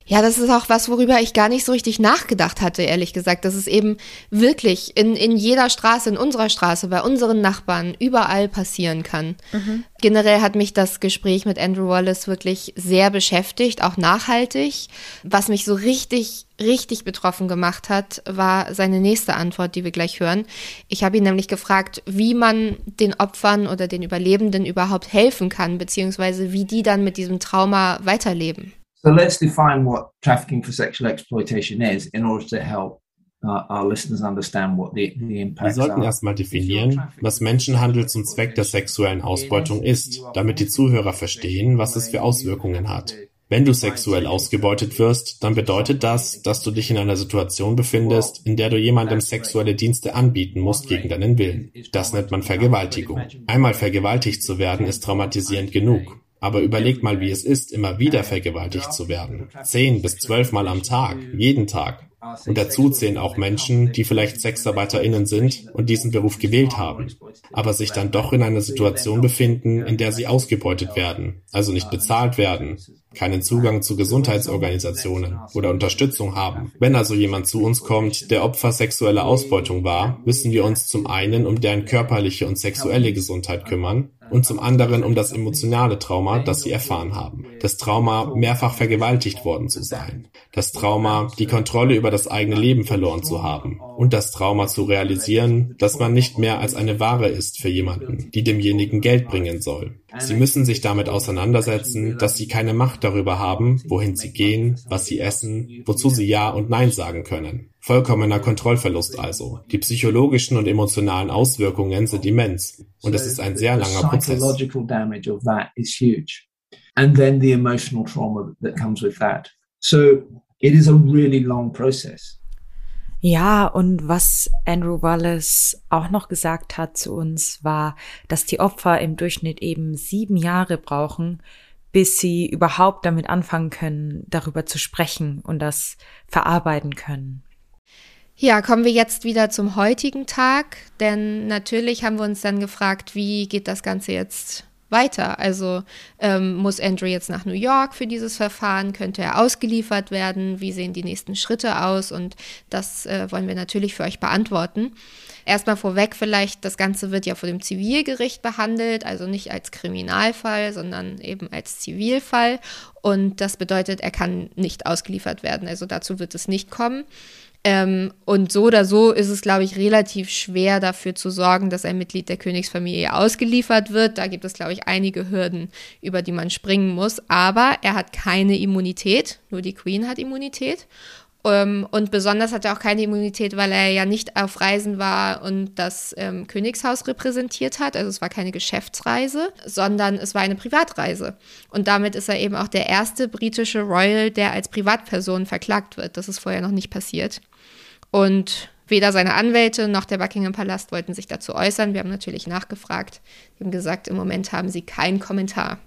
Ja, das ist auch was, worüber ich gar nicht so richtig nachgedacht hatte, ehrlich gesagt. Dass es eben wirklich in, in jeder Straße, in unserer Straße, bei unseren Nachbarn, überall passieren kann. Mhm. Generell hat mich das Gespräch mit Andrew Wallace wirklich sehr beschäftigt, auch nachhaltig. Was mich so richtig, richtig betroffen gemacht hat, war seine nächste Antwort, die wir gleich hören. Ich habe ihn nämlich gefragt, wie man den Opfern oder den Überlebenden überhaupt helfen kann, beziehungsweise wie die dann mit diesem Trauma weiterleben. So let's define what trafficking for sexual exploitation is in order to help uh, wir sollten erstmal definieren, was Menschenhandel zum Zweck der sexuellen Ausbeutung ist, damit die Zuhörer verstehen, was es für Auswirkungen hat. Wenn du sexuell ausgebeutet wirst, dann bedeutet das, dass du dich in einer Situation befindest, in der du jemandem sexuelle Dienste anbieten musst gegen deinen Willen. Das nennt man Vergewaltigung. Einmal vergewaltigt zu werden ist traumatisierend genug. Aber überlegt mal, wie es ist, immer wieder vergewaltigt zu werden. Zehn bis zwölf Mal am Tag, jeden Tag. Und dazu zählen auch Menschen, die vielleicht SexarbeiterInnen sind und diesen Beruf gewählt haben, aber sich dann doch in einer Situation befinden, in der sie ausgebeutet werden, also nicht bezahlt werden, keinen Zugang zu Gesundheitsorganisationen oder Unterstützung haben. Wenn also jemand zu uns kommt, der Opfer sexueller Ausbeutung war, müssen wir uns zum einen um deren körperliche und sexuelle Gesundheit kümmern und zum anderen um das emotionale Trauma, das sie erfahren haben. Das Trauma, mehrfach vergewaltigt worden zu sein. Das Trauma, die Kontrolle über das eigene Leben verloren zu haben. Und das Trauma zu realisieren, dass man nicht mehr als eine Ware ist für jemanden, die demjenigen Geld bringen soll. Sie müssen sich damit auseinandersetzen, dass sie keine Macht darüber haben, wohin sie gehen, was sie essen, wozu sie Ja und Nein sagen können. Vollkommener Kontrollverlust also. Die psychologischen und emotionalen Auswirkungen sind immens und es ist ein sehr langer Prozess. And then the emotional trauma that comes with that. So it is a really long process. Ja, und was Andrew Wallace auch noch gesagt hat zu uns, war, dass die Opfer im Durchschnitt eben sieben Jahre brauchen, bis sie überhaupt damit anfangen können, darüber zu sprechen und das verarbeiten können. Ja, kommen wir jetzt wieder zum heutigen Tag, denn natürlich haben wir uns dann gefragt, wie geht das Ganze jetzt weiter? Also ähm, muss Andrew jetzt nach New York für dieses Verfahren? Könnte er ausgeliefert werden? Wie sehen die nächsten Schritte aus? Und das äh, wollen wir natürlich für euch beantworten. Erstmal vorweg vielleicht, das Ganze wird ja vor dem Zivilgericht behandelt, also nicht als Kriminalfall, sondern eben als Zivilfall. Und das bedeutet, er kann nicht ausgeliefert werden. Also dazu wird es nicht kommen. Ähm, und so oder so ist es, glaube ich, relativ schwer dafür zu sorgen, dass ein Mitglied der Königsfamilie ausgeliefert wird. Da gibt es, glaube ich, einige Hürden, über die man springen muss. Aber er hat keine Immunität, nur die Queen hat Immunität. Ähm, und besonders hat er auch keine Immunität, weil er ja nicht auf Reisen war und das ähm, Königshaus repräsentiert hat. Also es war keine Geschäftsreise, sondern es war eine Privatreise. Und damit ist er eben auch der erste britische Royal, der als Privatperson verklagt wird. Das ist vorher noch nicht passiert. Und weder seine Anwälte noch der Buckingham Palast wollten sich dazu äußern. Wir haben natürlich nachgefragt. Die haben gesagt, im Moment haben sie keinen Kommentar.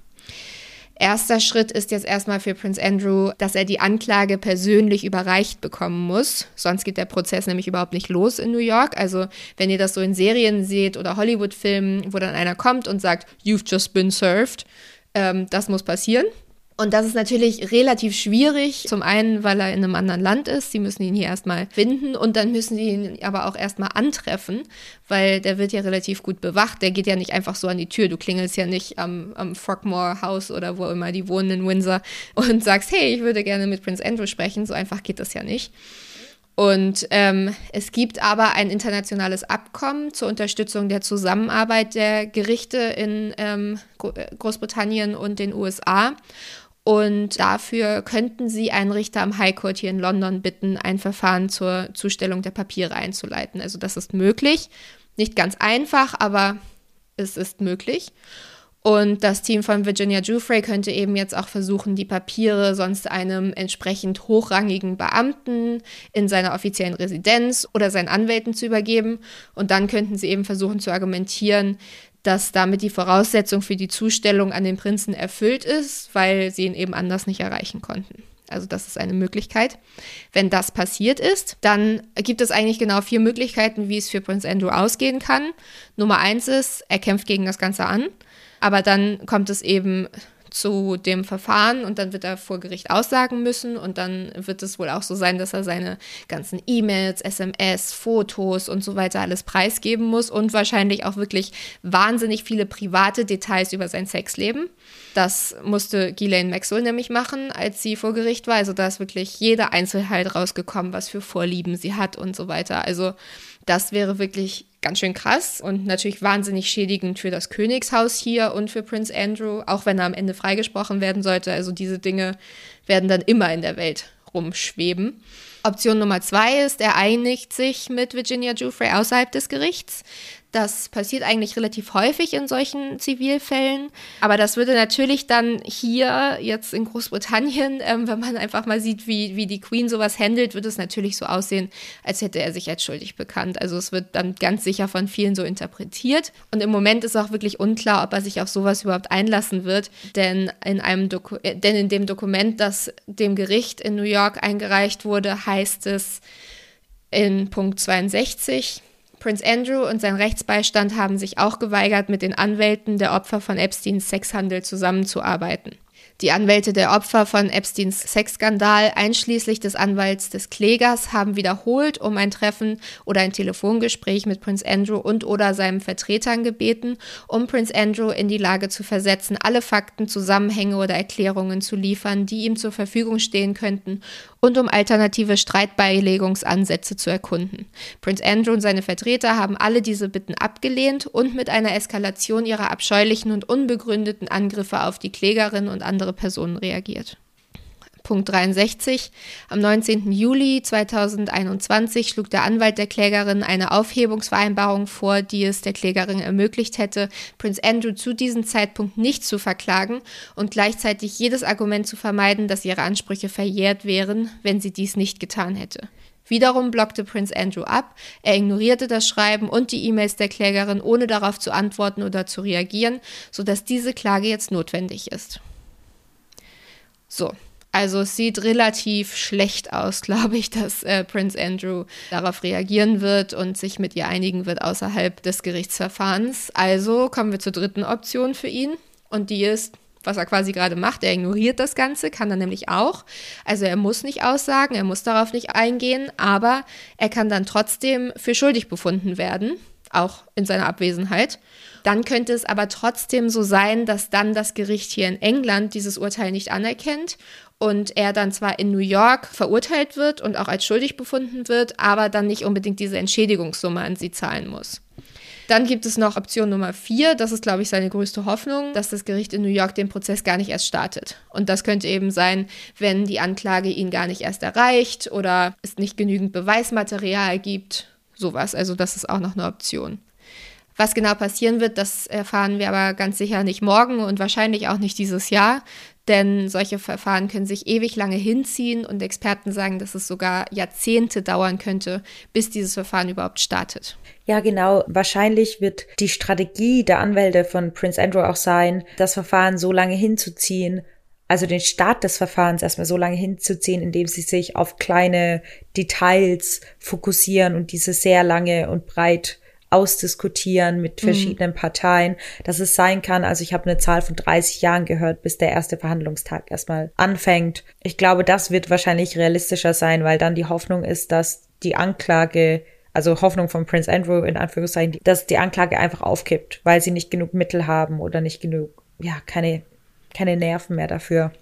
Erster Schritt ist jetzt erstmal für Prince Andrew, dass er die Anklage persönlich überreicht bekommen muss. Sonst geht der Prozess nämlich überhaupt nicht los in New York. Also, wenn ihr das so in Serien seht oder Hollywood-Filmen, wo dann einer kommt und sagt, You've just been served, ähm, das muss passieren. Und das ist natürlich relativ schwierig. Zum einen, weil er in einem anderen Land ist. Sie müssen ihn hier erstmal finden und dann müssen sie ihn aber auch erstmal antreffen, weil der wird ja relativ gut bewacht. Der geht ja nicht einfach so an die Tür. Du klingelst ja nicht am, am Frogmore House oder wo immer die wohnen in Windsor und sagst, hey, ich würde gerne mit Prince Andrew sprechen. So einfach geht das ja nicht. Und ähm, es gibt aber ein internationales Abkommen zur Unterstützung der Zusammenarbeit der Gerichte in ähm, Großbritannien und den USA. Und dafür könnten sie einen Richter am High Court hier in London bitten, ein Verfahren zur Zustellung der Papiere einzuleiten. Also das ist möglich. Nicht ganz einfach, aber es ist möglich. Und das Team von Virginia Giuffre könnte eben jetzt auch versuchen, die Papiere sonst einem entsprechend hochrangigen Beamten in seiner offiziellen Residenz oder seinen Anwälten zu übergeben. Und dann könnten sie eben versuchen zu argumentieren, dass damit die Voraussetzung für die Zustellung an den Prinzen erfüllt ist, weil sie ihn eben anders nicht erreichen konnten. Also das ist eine Möglichkeit. Wenn das passiert ist, dann gibt es eigentlich genau vier Möglichkeiten, wie es für Prinz Andrew ausgehen kann. Nummer eins ist, er kämpft gegen das Ganze an, aber dann kommt es eben zu dem Verfahren und dann wird er vor Gericht aussagen müssen und dann wird es wohl auch so sein, dass er seine ganzen E-Mails, SMS, Fotos und so weiter alles preisgeben muss und wahrscheinlich auch wirklich wahnsinnig viele private Details über sein Sexleben. Das musste Ghislaine Maxwell nämlich machen, als sie vor Gericht war. Also da ist wirklich jede Einzelheit rausgekommen, was für Vorlieben sie hat und so weiter. Also das wäre wirklich ganz schön krass und natürlich wahnsinnig schädigend für das Königshaus hier und für Prince Andrew, auch wenn er am Ende freigesprochen werden sollte. Also diese Dinge werden dann immer in der Welt rumschweben. Option Nummer zwei ist, er einigt sich mit Virginia Giuffre außerhalb des Gerichts. Das passiert eigentlich relativ häufig in solchen Zivilfällen. Aber das würde natürlich dann hier jetzt in Großbritannien, ähm, wenn man einfach mal sieht, wie, wie die Queen sowas handelt, wird es natürlich so aussehen, als hätte er sich als schuldig bekannt. Also es wird dann ganz sicher von vielen so interpretiert. Und im Moment ist auch wirklich unklar, ob er sich auf sowas überhaupt einlassen wird. Denn in, einem Doku äh, denn in dem Dokument, das dem Gericht in New York eingereicht wurde, heißt es in Punkt 62, Prince Andrew und sein Rechtsbeistand haben sich auch geweigert, mit den Anwälten der Opfer von Epsteins Sexhandel zusammenzuarbeiten. Die Anwälte der Opfer von Epsteins Sexskandal, einschließlich des Anwalts des Klägers, haben wiederholt um ein Treffen oder ein Telefongespräch mit Prince Andrew und oder seinen Vertretern gebeten, um Prince Andrew in die Lage zu versetzen, alle Fakten, Zusammenhänge oder Erklärungen zu liefern, die ihm zur Verfügung stehen könnten, und um alternative Streitbeilegungsansätze zu erkunden. Prince Andrew und seine Vertreter haben alle diese Bitten abgelehnt und mit einer Eskalation ihrer abscheulichen und unbegründeten Angriffe auf die Klägerin und andere Personen reagiert. Punkt 63. Am 19. Juli 2021 schlug der Anwalt der Klägerin eine Aufhebungsvereinbarung vor, die es der Klägerin ermöglicht hätte, Prince Andrew zu diesem Zeitpunkt nicht zu verklagen und gleichzeitig jedes Argument zu vermeiden, dass ihre Ansprüche verjährt wären, wenn sie dies nicht getan hätte. Wiederum blockte Prince Andrew ab, er ignorierte das Schreiben und die E-Mails der Klägerin, ohne darauf zu antworten oder zu reagieren, sodass diese Klage jetzt notwendig ist. So, also es sieht relativ schlecht aus, glaube ich, dass äh, Prince Andrew darauf reagieren wird und sich mit ihr einigen wird außerhalb des Gerichtsverfahrens. Also kommen wir zur dritten Option für ihn und die ist, was er quasi gerade macht. Er ignoriert das Ganze, kann er nämlich auch. Also er muss nicht aussagen, er muss darauf nicht eingehen, aber er kann dann trotzdem für schuldig befunden werden, auch in seiner Abwesenheit. Dann könnte es aber trotzdem so sein, dass dann das Gericht hier in England dieses Urteil nicht anerkennt und er dann zwar in New York verurteilt wird und auch als schuldig befunden wird, aber dann nicht unbedingt diese Entschädigungssumme an sie zahlen muss. Dann gibt es noch Option Nummer vier, das ist, glaube ich, seine größte Hoffnung, dass das Gericht in New York den Prozess gar nicht erst startet. Und das könnte eben sein, wenn die Anklage ihn gar nicht erst erreicht oder es nicht genügend Beweismaterial gibt. Sowas. Also das ist auch noch eine Option. Was genau passieren wird, das erfahren wir aber ganz sicher nicht morgen und wahrscheinlich auch nicht dieses Jahr, denn solche Verfahren können sich ewig lange hinziehen und Experten sagen, dass es sogar Jahrzehnte dauern könnte, bis dieses Verfahren überhaupt startet. Ja, genau. Wahrscheinlich wird die Strategie der Anwälte von Prince Andrew auch sein, das Verfahren so lange hinzuziehen, also den Start des Verfahrens erstmal so lange hinzuziehen, indem sie sich auf kleine Details fokussieren und diese sehr lange und breit ausdiskutieren mit mhm. verschiedenen mhm. Parteien, dass es sein kann. Also ich habe eine Zahl von 30 Jahren gehört, bis der erste Verhandlungstag erstmal anfängt. Ich glaube, das wird wahrscheinlich realistischer sein, weil dann die Hoffnung ist, dass die Anklage also Hoffnung von Prince Andrew in Anführungszeichen, dass die Anklage einfach aufkippt, weil sie nicht genug Mittel haben oder nicht genug, ja, keine, keine Nerven mehr dafür.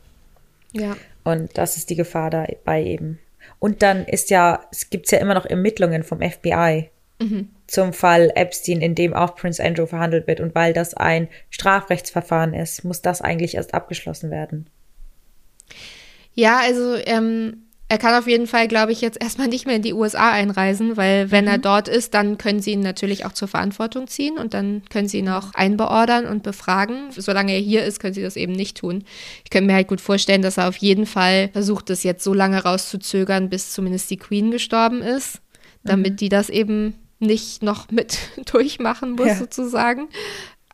Ja. Und das ist die Gefahr dabei eben. Und dann ist ja, es gibt ja immer noch Ermittlungen vom FBI. Mhm zum Fall Epstein, in dem auch Prince Andrew verhandelt wird. Und weil das ein Strafrechtsverfahren ist, muss das eigentlich erst abgeschlossen werden. Ja, also ähm, er kann auf jeden Fall, glaube ich, jetzt erstmal nicht mehr in die USA einreisen, weil wenn mhm. er dort ist, dann können sie ihn natürlich auch zur Verantwortung ziehen und dann können sie ihn auch einbeordern und befragen. Solange er hier ist, können sie das eben nicht tun. Ich könnte mir halt gut vorstellen, dass er auf jeden Fall versucht, das jetzt so lange rauszuzögern, bis zumindest die Queen gestorben ist, damit mhm. die das eben nicht noch mit durchmachen muss, ja. sozusagen.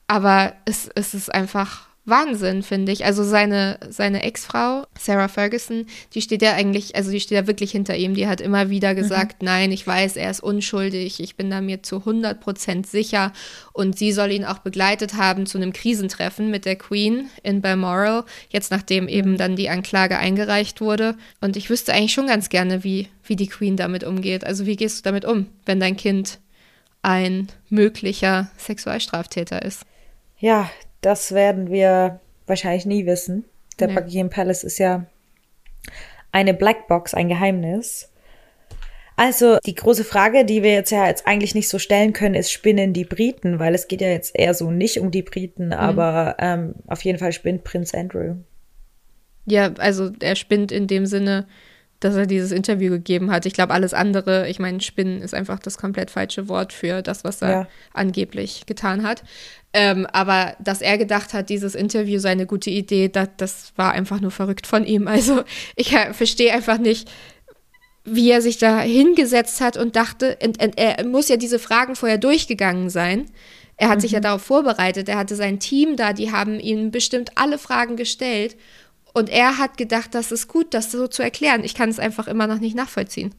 Aber es, es ist einfach Wahnsinn, finde ich. Also seine, seine Ex-Frau, Sarah Ferguson, die steht ja eigentlich, also die steht ja wirklich hinter ihm. Die hat immer wieder mhm. gesagt, mhm. nein, ich weiß, er ist unschuldig, ich bin da mir zu 100 Prozent sicher. Und sie soll ihn auch begleitet haben zu einem Krisentreffen mit der Queen in Balmoral, jetzt nachdem eben dann die Anklage eingereicht wurde. Und ich wüsste eigentlich schon ganz gerne, wie, wie die Queen damit umgeht. Also wie gehst du damit um, wenn dein Kind ein möglicher Sexualstraftäter ist? Ja, das werden wir wahrscheinlich nie wissen. Der nee. Buckingham Palace ist ja eine Blackbox, ein Geheimnis. Also die große Frage, die wir jetzt ja jetzt eigentlich nicht so stellen können, ist, spinnen die Briten? Weil es geht ja jetzt eher so nicht um die Briten, mhm. aber ähm, auf jeden Fall spinnt Prinz Andrew. Ja, also er spinnt in dem Sinne, dass er dieses Interview gegeben hat. Ich glaube, alles andere, ich meine, spinnen ist einfach das komplett falsche Wort für das, was er ja. angeblich getan hat. Ähm, aber dass er gedacht hat, dieses Interview sei eine gute Idee, das, das war einfach nur verrückt von ihm. Also ich verstehe einfach nicht, wie er sich da hingesetzt hat und dachte, und, und er muss ja diese Fragen vorher durchgegangen sein. Er hat mhm. sich ja mhm. darauf vorbereitet, er hatte sein Team da, die haben ihm bestimmt alle Fragen gestellt. Und er hat gedacht, das ist gut, das so zu erklären. Ich kann es einfach immer noch nicht nachvollziehen.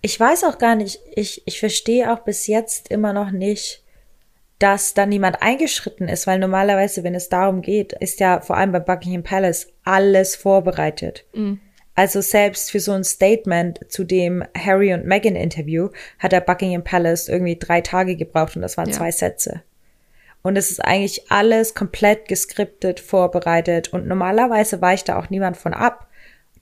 Ich weiß auch gar nicht, ich, ich verstehe auch bis jetzt immer noch nicht, dass da niemand eingeschritten ist, weil normalerweise, wenn es darum geht, ist ja vor allem bei Buckingham Palace alles vorbereitet. Mhm. Also selbst für so ein Statement zu dem Harry und Meghan Interview hat der Buckingham Palace irgendwie drei Tage gebraucht und das waren ja. zwei Sätze. Und es ist eigentlich alles komplett geskriptet, vorbereitet und normalerweise weicht da auch niemand von ab.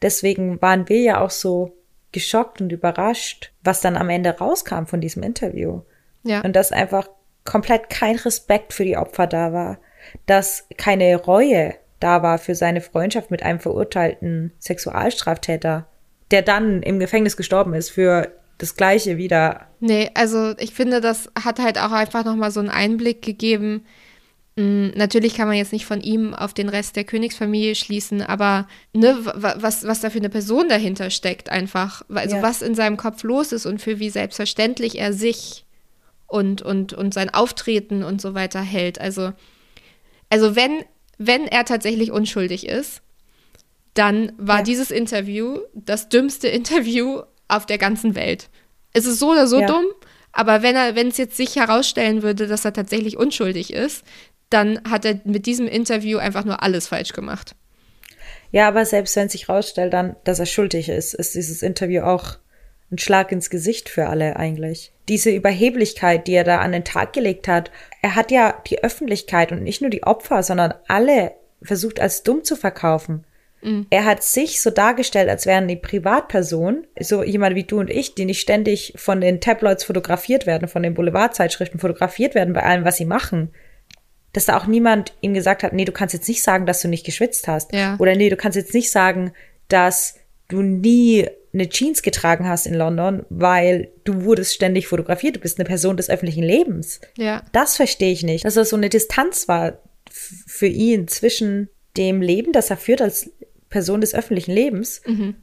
Deswegen waren wir ja auch so geschockt und überrascht, was dann am Ende rauskam von diesem Interview. Ja. Und das einfach komplett kein Respekt für die Opfer da war, dass keine Reue da war für seine Freundschaft mit einem verurteilten Sexualstraftäter, der dann im Gefängnis gestorben ist für das Gleiche wieder. Nee, also ich finde, das hat halt auch einfach nochmal so einen Einblick gegeben. Hm, natürlich kann man jetzt nicht von ihm auf den Rest der Königsfamilie schließen, aber ne, was, was da für eine Person dahinter steckt, einfach. Also ja. was in seinem Kopf los ist und für wie selbstverständlich er sich und, und, und sein Auftreten und so weiter hält. Also, also wenn, wenn er tatsächlich unschuldig ist, dann war ja. dieses Interview das dümmste Interview auf der ganzen Welt. Es ist so oder so ja. dumm, aber wenn er, wenn es jetzt sich herausstellen würde, dass er tatsächlich unschuldig ist, dann hat er mit diesem Interview einfach nur alles falsch gemacht. Ja, aber selbst wenn sich herausstellt, dann, dass er schuldig ist, ist dieses Interview auch ein Schlag ins Gesicht für alle eigentlich. Diese Überheblichkeit, die er da an den Tag gelegt hat, er hat ja die Öffentlichkeit und nicht nur die Opfer, sondern alle versucht als dumm zu verkaufen. Mhm. Er hat sich so dargestellt, als wären die Privatperson, so jemand wie du und ich, die nicht ständig von den Tabloids fotografiert werden, von den Boulevardzeitschriften fotografiert werden bei allem, was sie machen. Dass da auch niemand ihm gesagt hat, nee, du kannst jetzt nicht sagen, dass du nicht geschwitzt hast. Ja. Oder nee, du kannst jetzt nicht sagen, dass du nie eine Jeans getragen hast in London, weil du wurdest ständig fotografiert, du bist eine Person des öffentlichen Lebens. Ja. Das verstehe ich nicht. Dass das so eine Distanz war für ihn zwischen dem Leben, das er führt als Person des öffentlichen Lebens mhm.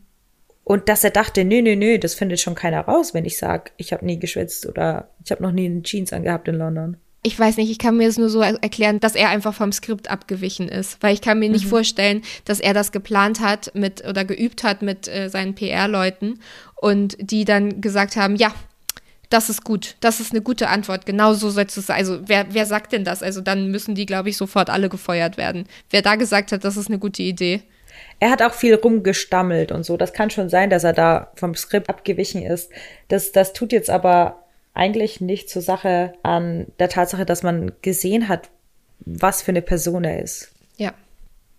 und dass er dachte, nö, nö, nö, das findet schon keiner raus, wenn ich sage, ich habe nie geschwitzt oder ich habe noch nie eine Jeans angehabt in London ich weiß nicht, ich kann mir es nur so erklären, dass er einfach vom Skript abgewichen ist, weil ich kann mir nicht mhm. vorstellen, dass er das geplant hat mit oder geübt hat mit äh, seinen PR-Leuten und die dann gesagt haben, ja, das ist gut, das ist eine gute Antwort, genau so soll es sein. Also wer, wer sagt denn das? Also dann müssen die, glaube ich, sofort alle gefeuert werden. Wer da gesagt hat, das ist eine gute Idee. Er hat auch viel rumgestammelt und so. Das kann schon sein, dass er da vom Skript abgewichen ist. Das, das tut jetzt aber eigentlich nicht zur Sache an der Tatsache, dass man gesehen hat, was für eine Person er ist. Ja.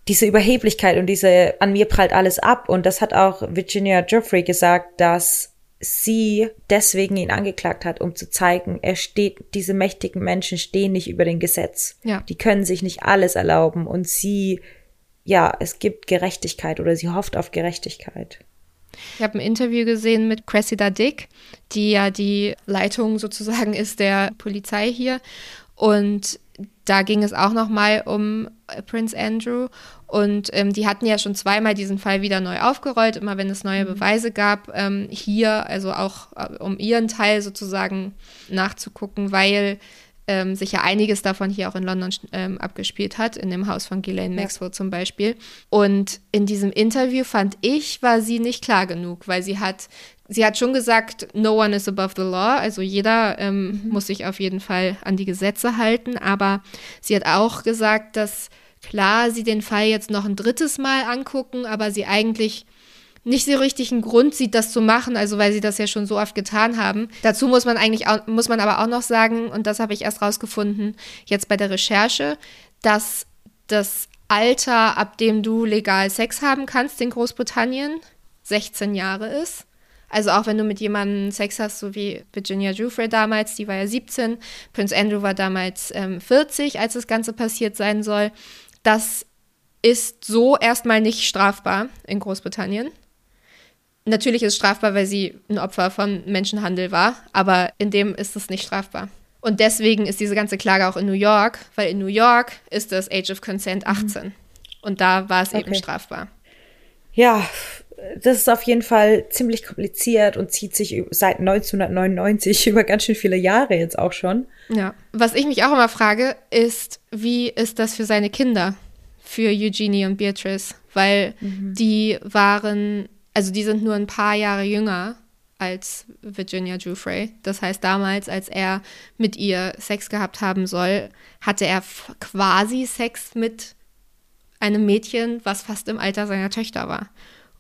Diese Überheblichkeit und diese, an mir prallt alles ab. Und das hat auch Virginia Geoffrey gesagt, dass sie deswegen ihn angeklagt hat, um zu zeigen, er steht, diese mächtigen Menschen stehen nicht über dem Gesetz. Ja. Die können sich nicht alles erlauben und sie ja, es gibt Gerechtigkeit oder sie hofft auf Gerechtigkeit. Ich habe ein Interview gesehen mit Cressida Dick, die ja die Leitung sozusagen ist der Polizei hier. Und da ging es auch nochmal um Prince Andrew. Und ähm, die hatten ja schon zweimal diesen Fall wieder neu aufgerollt, immer wenn es neue mhm. Beweise gab. Ähm, hier, also auch äh, um ihren Teil sozusagen nachzugucken, weil ähm, sich ja einiges davon hier auch in London ähm, abgespielt hat, in dem Haus von Ghislaine Maxwell ja. zum Beispiel. Und in diesem Interview fand ich, war sie nicht klar genug, weil sie hat, sie hat schon gesagt, no one is above the law, also jeder ähm, mhm. muss sich auf jeden Fall an die Gesetze halten, aber sie hat auch gesagt, dass klar sie den Fall jetzt noch ein drittes Mal angucken, aber sie eigentlich nicht so richtig einen Grund sieht, das zu machen, also weil sie das ja schon so oft getan haben. Dazu muss man eigentlich auch, muss man aber auch noch sagen, und das habe ich erst rausgefunden, jetzt bei der Recherche, dass das Alter, ab dem du legal Sex haben kannst in Großbritannien, 16 Jahre ist. Also auch wenn du mit jemandem Sex hast, so wie Virginia Giuffre damals, die war ja 17, Prince Andrew war damals ähm, 40, als das Ganze passiert sein soll. Das ist so erstmal nicht strafbar in Großbritannien. Natürlich ist es strafbar, weil sie ein Opfer von Menschenhandel war, aber in dem ist es nicht strafbar. Und deswegen ist diese ganze Klage auch in New York, weil in New York ist das Age of Consent 18. Mhm. Und da war es okay. eben strafbar. Ja, das ist auf jeden Fall ziemlich kompliziert und zieht sich seit 1999 über ganz schön viele Jahre jetzt auch schon. Ja. Was ich mich auch immer frage, ist, wie ist das für seine Kinder, für Eugenie und Beatrice? Weil mhm. die waren also die sind nur ein paar Jahre jünger als Virginia Giuffre. Das heißt, damals, als er mit ihr Sex gehabt haben soll, hatte er quasi Sex mit einem Mädchen, was fast im Alter seiner Töchter war.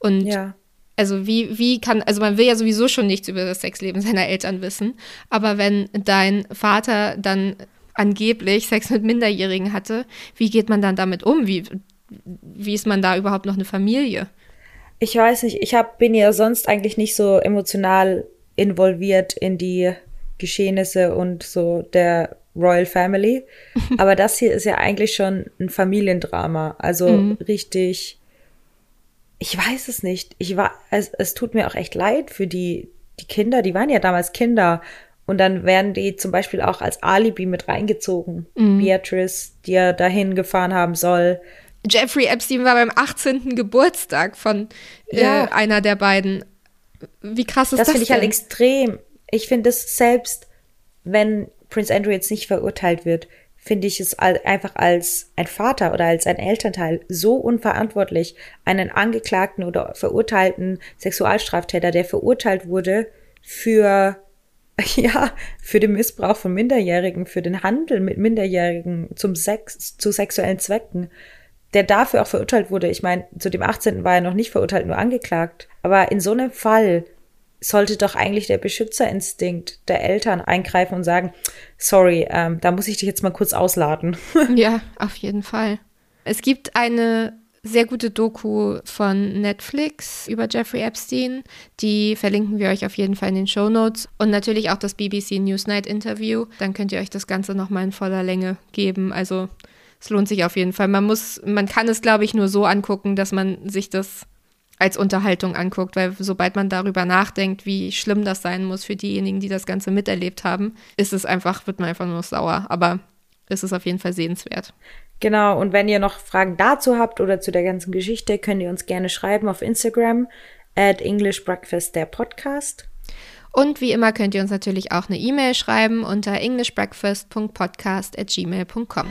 Und ja. also wie, wie kann, also man will ja sowieso schon nichts über das Sexleben seiner Eltern wissen, aber wenn dein Vater dann angeblich Sex mit Minderjährigen hatte, wie geht man dann damit um? Wie, wie ist man da überhaupt noch eine Familie? Ich weiß nicht, ich hab, bin ja sonst eigentlich nicht so emotional involviert in die Geschehnisse und so der Royal Family. Aber das hier ist ja eigentlich schon ein Familiendrama. Also mhm. richtig, ich weiß es nicht. Ich war, es, es tut mir auch echt leid für die, die Kinder. Die waren ja damals Kinder. Und dann werden die zum Beispiel auch als Alibi mit reingezogen. Mhm. Beatrice, die er dahin gefahren haben soll. Jeffrey Epstein war beim 18. Geburtstag von äh, ja. einer der beiden. Wie krass ist das? Das finde ich halt extrem. Ich finde es selbst, wenn Prince Andrew jetzt nicht verurteilt wird, finde ich es einfach als ein Vater oder als ein Elternteil so unverantwortlich, einen angeklagten oder verurteilten Sexualstraftäter, der verurteilt wurde für ja, für den Missbrauch von Minderjährigen, für den Handel mit Minderjährigen zum Sex, zu sexuellen Zwecken, der dafür auch verurteilt wurde. Ich meine, zu dem 18. war er noch nicht verurteilt, nur angeklagt. Aber in so einem Fall sollte doch eigentlich der Beschützerinstinkt der Eltern eingreifen und sagen, sorry, ähm, da muss ich dich jetzt mal kurz ausladen. ja, auf jeden Fall. Es gibt eine sehr gute Doku von Netflix über Jeffrey Epstein. Die verlinken wir euch auf jeden Fall in den Show Notes. Und natürlich auch das BBC Newsnight Interview. Dann könnt ihr euch das Ganze nochmal in voller Länge geben. Also es lohnt sich auf jeden Fall. Man muss, man kann es, glaube ich, nur so angucken, dass man sich das als Unterhaltung anguckt, weil sobald man darüber nachdenkt, wie schlimm das sein muss für diejenigen, die das Ganze miterlebt haben, ist es einfach, wird man einfach nur sauer. Aber es ist auf jeden Fall sehenswert. Genau, und wenn ihr noch Fragen dazu habt oder zu der ganzen Geschichte, könnt ihr uns gerne schreiben auf Instagram at English Breakfast der Podcast. Und wie immer könnt ihr uns natürlich auch eine E-Mail schreiben unter englishbreakfast.podcast at gmail.com.